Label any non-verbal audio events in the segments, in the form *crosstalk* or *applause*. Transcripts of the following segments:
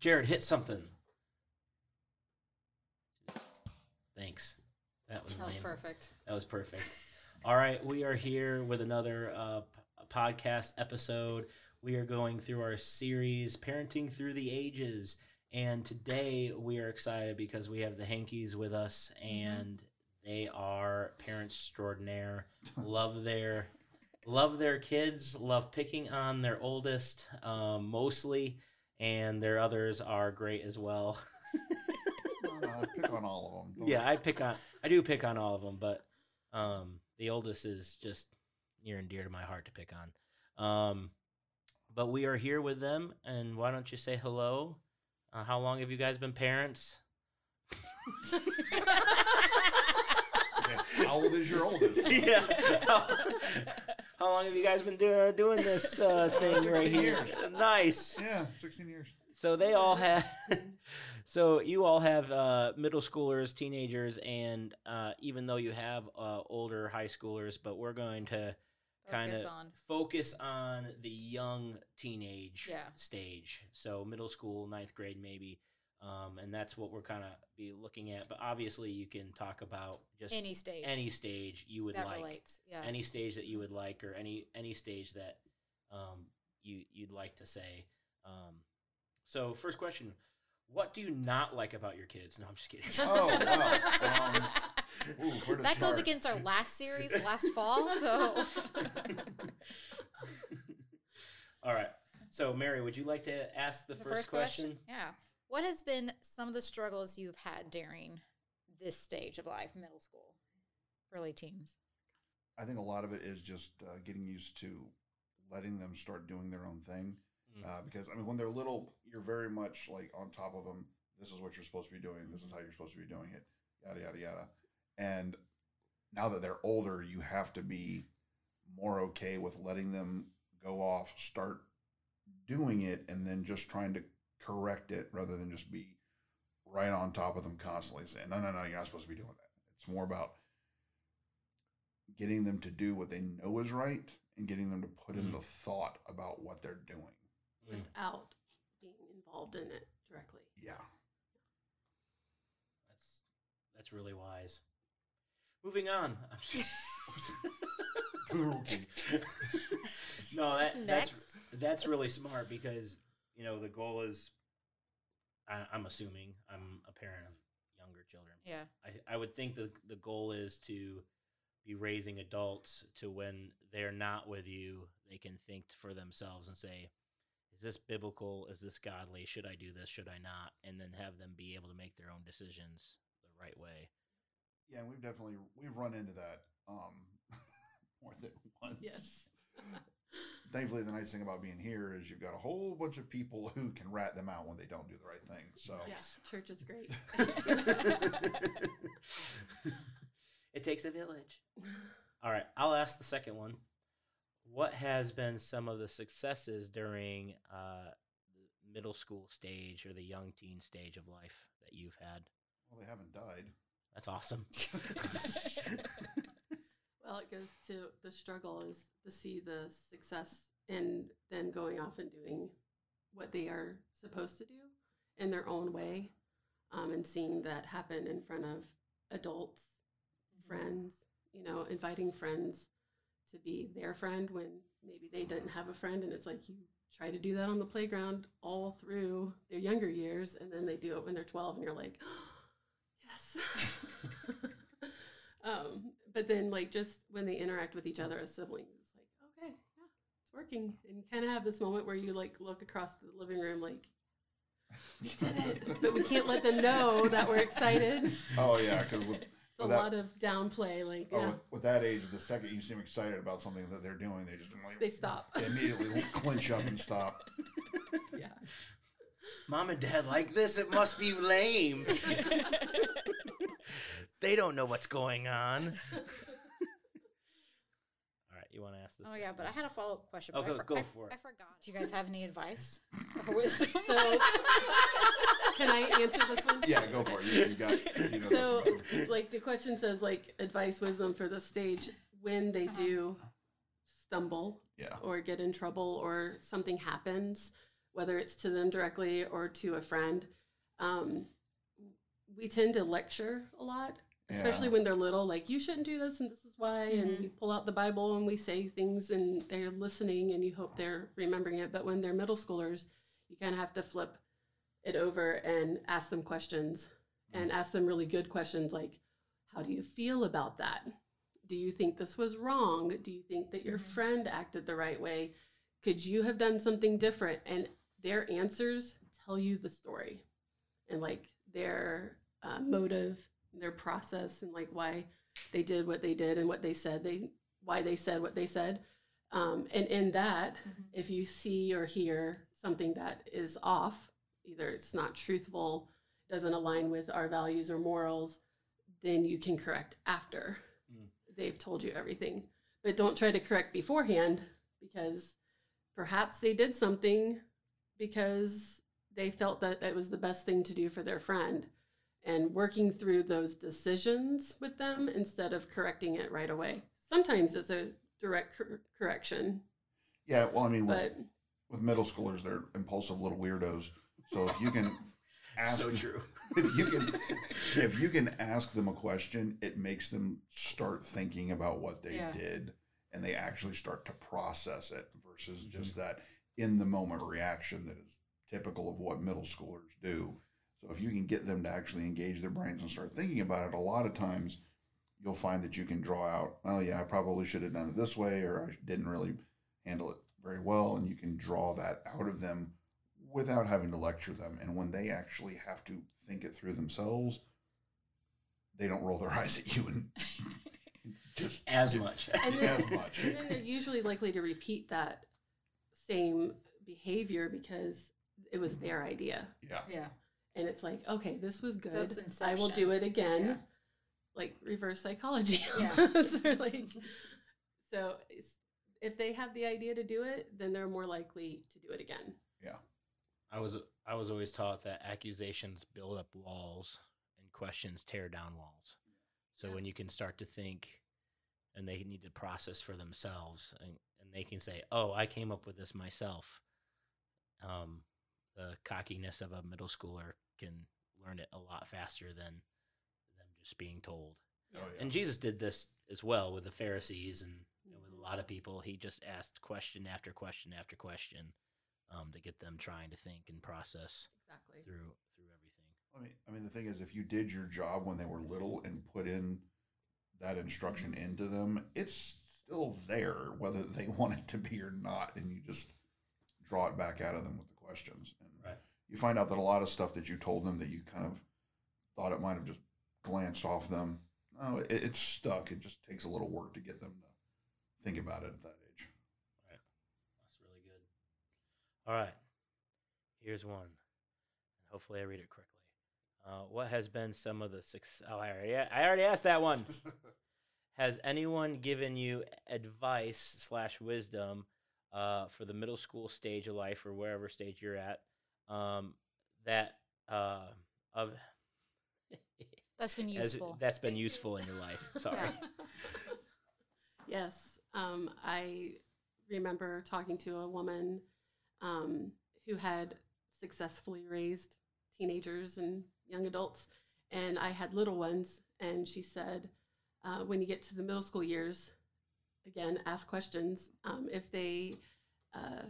Jared, hit something. Thanks. That was That was perfect. That was perfect. All right, we are here with another uh, podcast episode. We are going through our series, Parenting Through the Ages. And today we are excited because we have the Hankies with us, and they are parents extraordinaire. love their love their kids, love picking on their oldest um, mostly, and their others are great as well. No, *laughs* no, I pick on all of them. Don't- yeah, I pick on I do pick on all of them, but um, the oldest is just near and dear to my heart to pick on. Um, but we are here with them, and why don't you say hello? Uh, how long have you guys been parents? Okay, *laughs* How old is your oldest? *laughs* yeah. How, how long have you guys been doing doing this uh, *laughs* thing right here? years. Nice. Yeah, 16 years. So they all have. *laughs* so you all have uh, middle schoolers, teenagers, and uh, even though you have uh, older high schoolers, but we're going to kind of focus on the young teenage Yeah. stage. So middle school, ninth grade, maybe. Um, and that's what we're kind of be looking at. But obviously, you can talk about just Any stage. any stage you would that like relates. Yeah. any stage that you would like or any any stage that um, you you'd like to say um, so first question what do you not like about your kids no i'm just kidding *laughs* Oh, wow. Um, *laughs* Ooh, where to that goes against our last series last *laughs* fall. So all right so mary would you like to ask the, The first, question? Yeah. What has been some of the struggles you've had during this stage of life, middle school, early teens? I think a lot of it is just uh, getting used to letting them start doing their own thing. Mm. Uh, because I mean, when they're little, you're very much like on top of them. This is what you're supposed to be doing. This is how you're supposed to be doing it. Yada yada yada. And now that they're older, you have to be more okay with letting them go off, start doing it, and then just trying to correct it rather than just be right on top of them constantly saying, "No, no, no, you're not supposed to be doing that." It's more about getting them to do what they know is right and getting them to put in Mhm. the thought about what they're doing. Mm. without being involved in it directly. Yeah. that's that's really wise moving on *laughs* I'm just- *laughs* *laughs* no that that's that's really smart because you know the goal is I, i'm assuming i'm a parent of younger children Yeah. I, I would think the the goal is to be raising adults to when they're not with you, they can think for themselves and say, "Is this biblical? Is this godly? Should I do this? Should I not?" And then have them be able to make their own decisions the right way. Yeah, and we've definitely we've run into that um *laughs* more than once. Yes. Thankfully, the nice thing about being here is you've got a whole bunch of people who can rat them out when they don't do the right thing. So Nice. Yeah, church is great. *laughs* *laughs* it takes a village. All right, I'll ask the second one. What has been some of the successes during uh, the middle school stage or the young teen stage of life that you've had? well, they haven't died. That's awesome. *laughs* well, it goes to the struggle is to see the success in them going off and doing what they are supposed to do in their own way, um, and seeing that happen in front of adults, friends. You know, inviting friends to be their friend when maybe they didn't have a friend, and it's like you try to do that on the playground all through their younger years, and then they do it when they're twelve, and you're like, *gasps* yes. *laughs* *laughs* um, but then, like, just when they interact with each other as siblings, it's like, okay, yeah, it's working. And you kind of have this moment where you, like, look across the living room, like, we *laughs* did it. but we can't let them know that we're excited. Oh yeah, because with, a Without- lot of downplay. Like, oh, yeah, with, with that age, the second you seem excited about something that they're doing, they just like they stop. they *laughs* immediately clinch up and stop. *laughs* yeah. Mom and Dad like this. It must be lame. They don't know what's going on. *laughs* All right, you want to ask this? Oh yeah, but I had a follow up question. Oh, but go- I, for- go I- for it. I forgot. Do you guys have any advice *laughs* or wisdom? So, can I answer this one? Yeah, go for it. You, you got. You know So, like the question says, like advice, wisdom for the stage when they Uh-huh. do stumble yeah. or get in trouble or something happens. whether it's to them directly or to a friend. Um, we tend to lecture a lot, especially Yeah. when they're little, like, you shouldn't do this and this is why. And Mhm. we pull out the Bible and we say things and they're listening and you hope they're remembering it. But when they're middle schoolers, you kind of have to flip it over and ask them questions and ask them really good questions like, how do you feel about that? Do you think this was wrong? Do you think that your Mhm. friend acted the right way? Could you have done something different? And their answers tell you the story and like their uh, motive, their process, and like why they did what they did and what they said they why they said what they said. Um, and in that, Mhm. if you see or hear something that is off, either it's not truthful, doesn't align with our values or morals, then you can correct after Mm. they've told you everything. But don't try to correct beforehand because perhaps they did something because they felt that that was the best thing to do for their friend. And working through those decisions with them instead of correcting it right away. Sometimes it's a direct cor- correction, Yeah, well, I mean, with, but with middle schoolers, they're impulsive little weirdos. So if you can *laughs* ask, so true. *laughs* if you can, if you can ask them a question, it makes them start thinking about what they Yeah. did, and they actually start to process it versus Mhm. just that in the moment reaction that is typical of what middle schoolers do. So if you can get them to actually engage their brains and start thinking about it, a lot of times you'll find that you can draw out, oh yeah, I probably should have done it this way, or I didn't really handle it very well, and you can draw that out of them without having to lecture them. And when they actually have to think it through themselves, they don't roll their *laughs* eyes at you and *laughs* just As much. *laughs* and then, as much. and then they're usually likely to repeat that same behavior because it was their idea. Yeah. Yeah. And it's like, okay, this was good. it's I will do it again. Yeah. Like reverse psychology. Yeah. *laughs* so like, so if they have the idea to do it, then they're more likely to do it again. Yeah. I was I was always taught that accusations build up walls and questions tear down walls. So Yeah. when you can start to think and they need to process for themselves and, and they can say, Oh, I came up with this myself. Um, the cockiness of a middle schooler can learn it a lot faster than them just being told. Oh, yeah. And Jesus did this as well with the Pharisees and you know, with a lot of people. He just asked question after question after question um, to get them trying to think and process Exactly. through through everything. I mean, I mean, the thing is, if you did your job when they were little and put in that instruction into them, it's still there, whether they *laughs* want it to be or not, and you just draw it back out of them with the questions. And Right. you find out that a lot of stuff that you told them that you kind of thought it might have just glanced off them, no, it, it's stuck. It just takes a little work to get them to think about it at that age. Right. That's really good. All right, here's one. Hopefully, I read it correctly. Uh, what has been some of the success? Oh, I already, I already asked that one. *laughs* Has anyone given you advice slash wisdom uh, for the middle school stage of life or wherever stage you're at um, that uh, of *laughs* That's been useful. that's been useful in your life? *laughs* Sorry. Yeah. *laughs* yes. Um, I remember talking to a woman um, who had successfully raised teenagers and young adults, and I had little ones. And she said, uh, when you get to the middle school years, again, ask questions. Um, if they uh,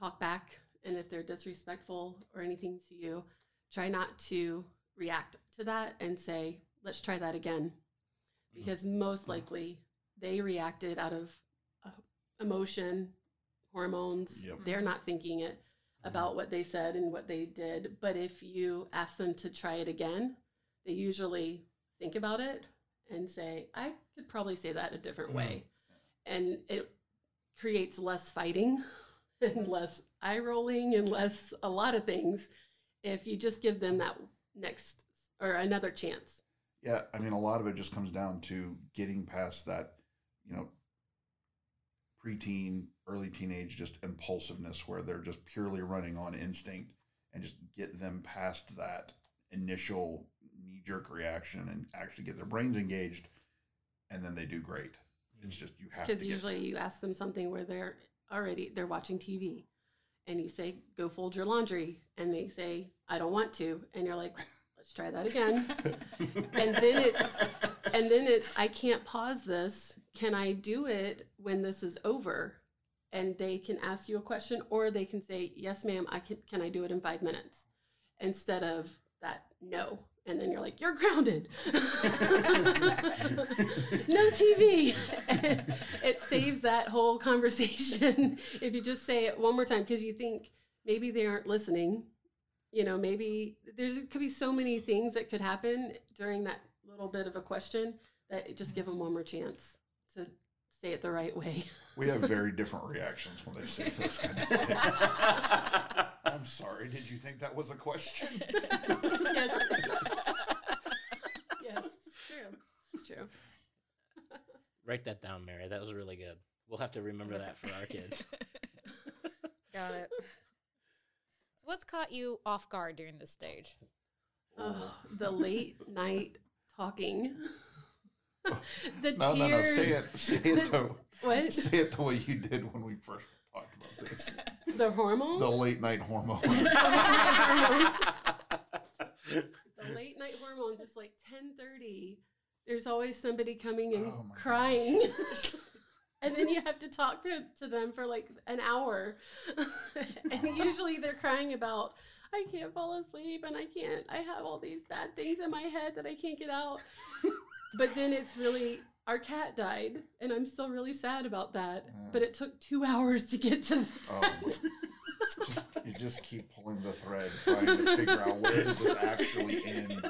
talk back and if they're disrespectful or anything to you, try not to react to that and say, let's try that again. Because most likely they reacted out of uh, emotion, hormones. Yep. They're not thinking it about what they said and what they did. But if you ask them to try it again, they usually think about it and say, I could probably say that a different way. And it creates less fighting *laughs* and less eye rolling and less a lot of things if you just give them that next or another chance. Yeah, I mean, a lot of it just comes down to getting past that, you know, preteen, early teenage, just impulsiveness where they're just purely running on instinct and just get them past that initial knee jerk reaction and actually get their brains engaged. And then they do great. It's just, you have to because usually you ask them something where they're already they're watching TV and you say, "Go fold your laundry," and they say, "I don't want to," and you're like, "Let's try that again." *laughs* and then it's and then it's I can't pause this. Can I do it when this is over? And they can ask you a question or they can say, "Yes, ma'am, I can can I do it in 5 minutes?" instead of that no. And then you're like, "You're grounded." *laughs* no TV. *laughs* it saves that whole conversation *laughs* if you just say it one more time because you think maybe they aren't listening you know maybe there's could be so many things that could happen during that little bit of a question that just give them one more chance to say it the right way We have very different reactions when they say those kind of things. I'm sorry. Did you think that was a question? yes yes it's true it's true *laughs* Write that down, Mary. That was really good. We'll have to remember that for our kids. *laughs* Got it. So, what's caught you off guard during this stage? oh, the late night talking the No, no, no. Say it. Say it the, what say it the way you did when we first talked about this. the hormones The late night hormones. *laughs* the late night hormones it's like 10:30 there's always somebody coming and Oh crying. *laughs* and then you have to talk to, to them for like an hour. *laughs* And usually they're crying about I can't fall asleep and I can't I have all these bad things in my head that I can't get out. *laughs* But then it's really our cat died and I'm still really sad about that mm. but it took 2 hours to get to that. Oh, just, you just keep pulling the thread, trying to figure out where does this actually end.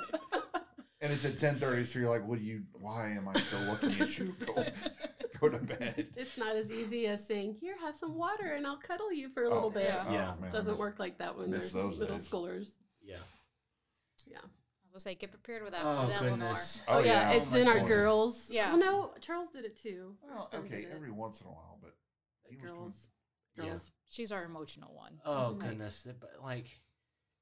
And it's at ten thirty, so you're like, "What do you? Why am I still looking at you? Go, go to bed." *laughs* It's not as easy as saying, "Here, have some water, and I'll cuddle you for a little Oh, bit." Yeah. Yeah. man, Doesn't miss- work like that when miss they're those little days. schoolers. yeah. Yeah. I was gonna say, get prepared with that Oh for that Lenore. goodness. Oh, yeah, Oh it's my been our goodness. girls. Yeah. Well, no, Charles did it too. Well, okay, it. every once in a while, but But he was coming- girls. Yeah. Girls. She's our emotional one. Oh Mhm. goodness. But like,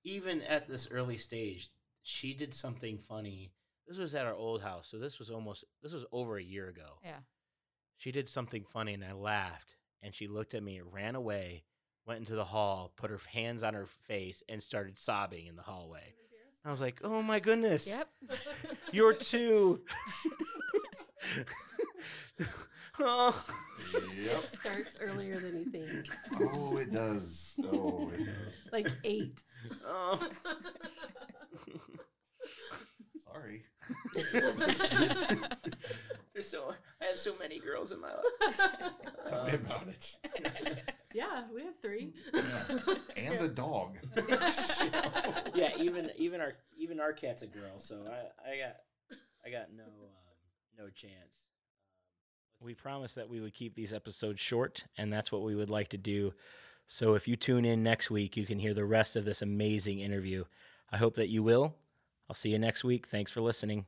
even at this early stage, she did something funny. This was at our old house, so this was almost this was over a year ago. Yeah. She did something funny, and I laughed. And she looked at me, ran away, went into the hall, put her hands on her face, and started sobbing in the hallway. I was like, "Oh my goodness, Yep. *laughs* you're two. *laughs* oh. Yep. Starts earlier than you think. Oh, it does. Oh, it does. Like eight. oh. *laughs* *laughs* Sorry. *laughs* There's so I have so many girls in my life. Tell me Um, about it. *laughs* yeah, we have three. Yeah. And the dog. yeah, even even our even our cat's a girl, so I I got I got no um, no chance. We promised that we would keep these episodes short, and that's what we would like to do. So if you tune in next week, you can hear the rest of this amazing interview. I hope that you will. I'll see you next week. Thanks for listening.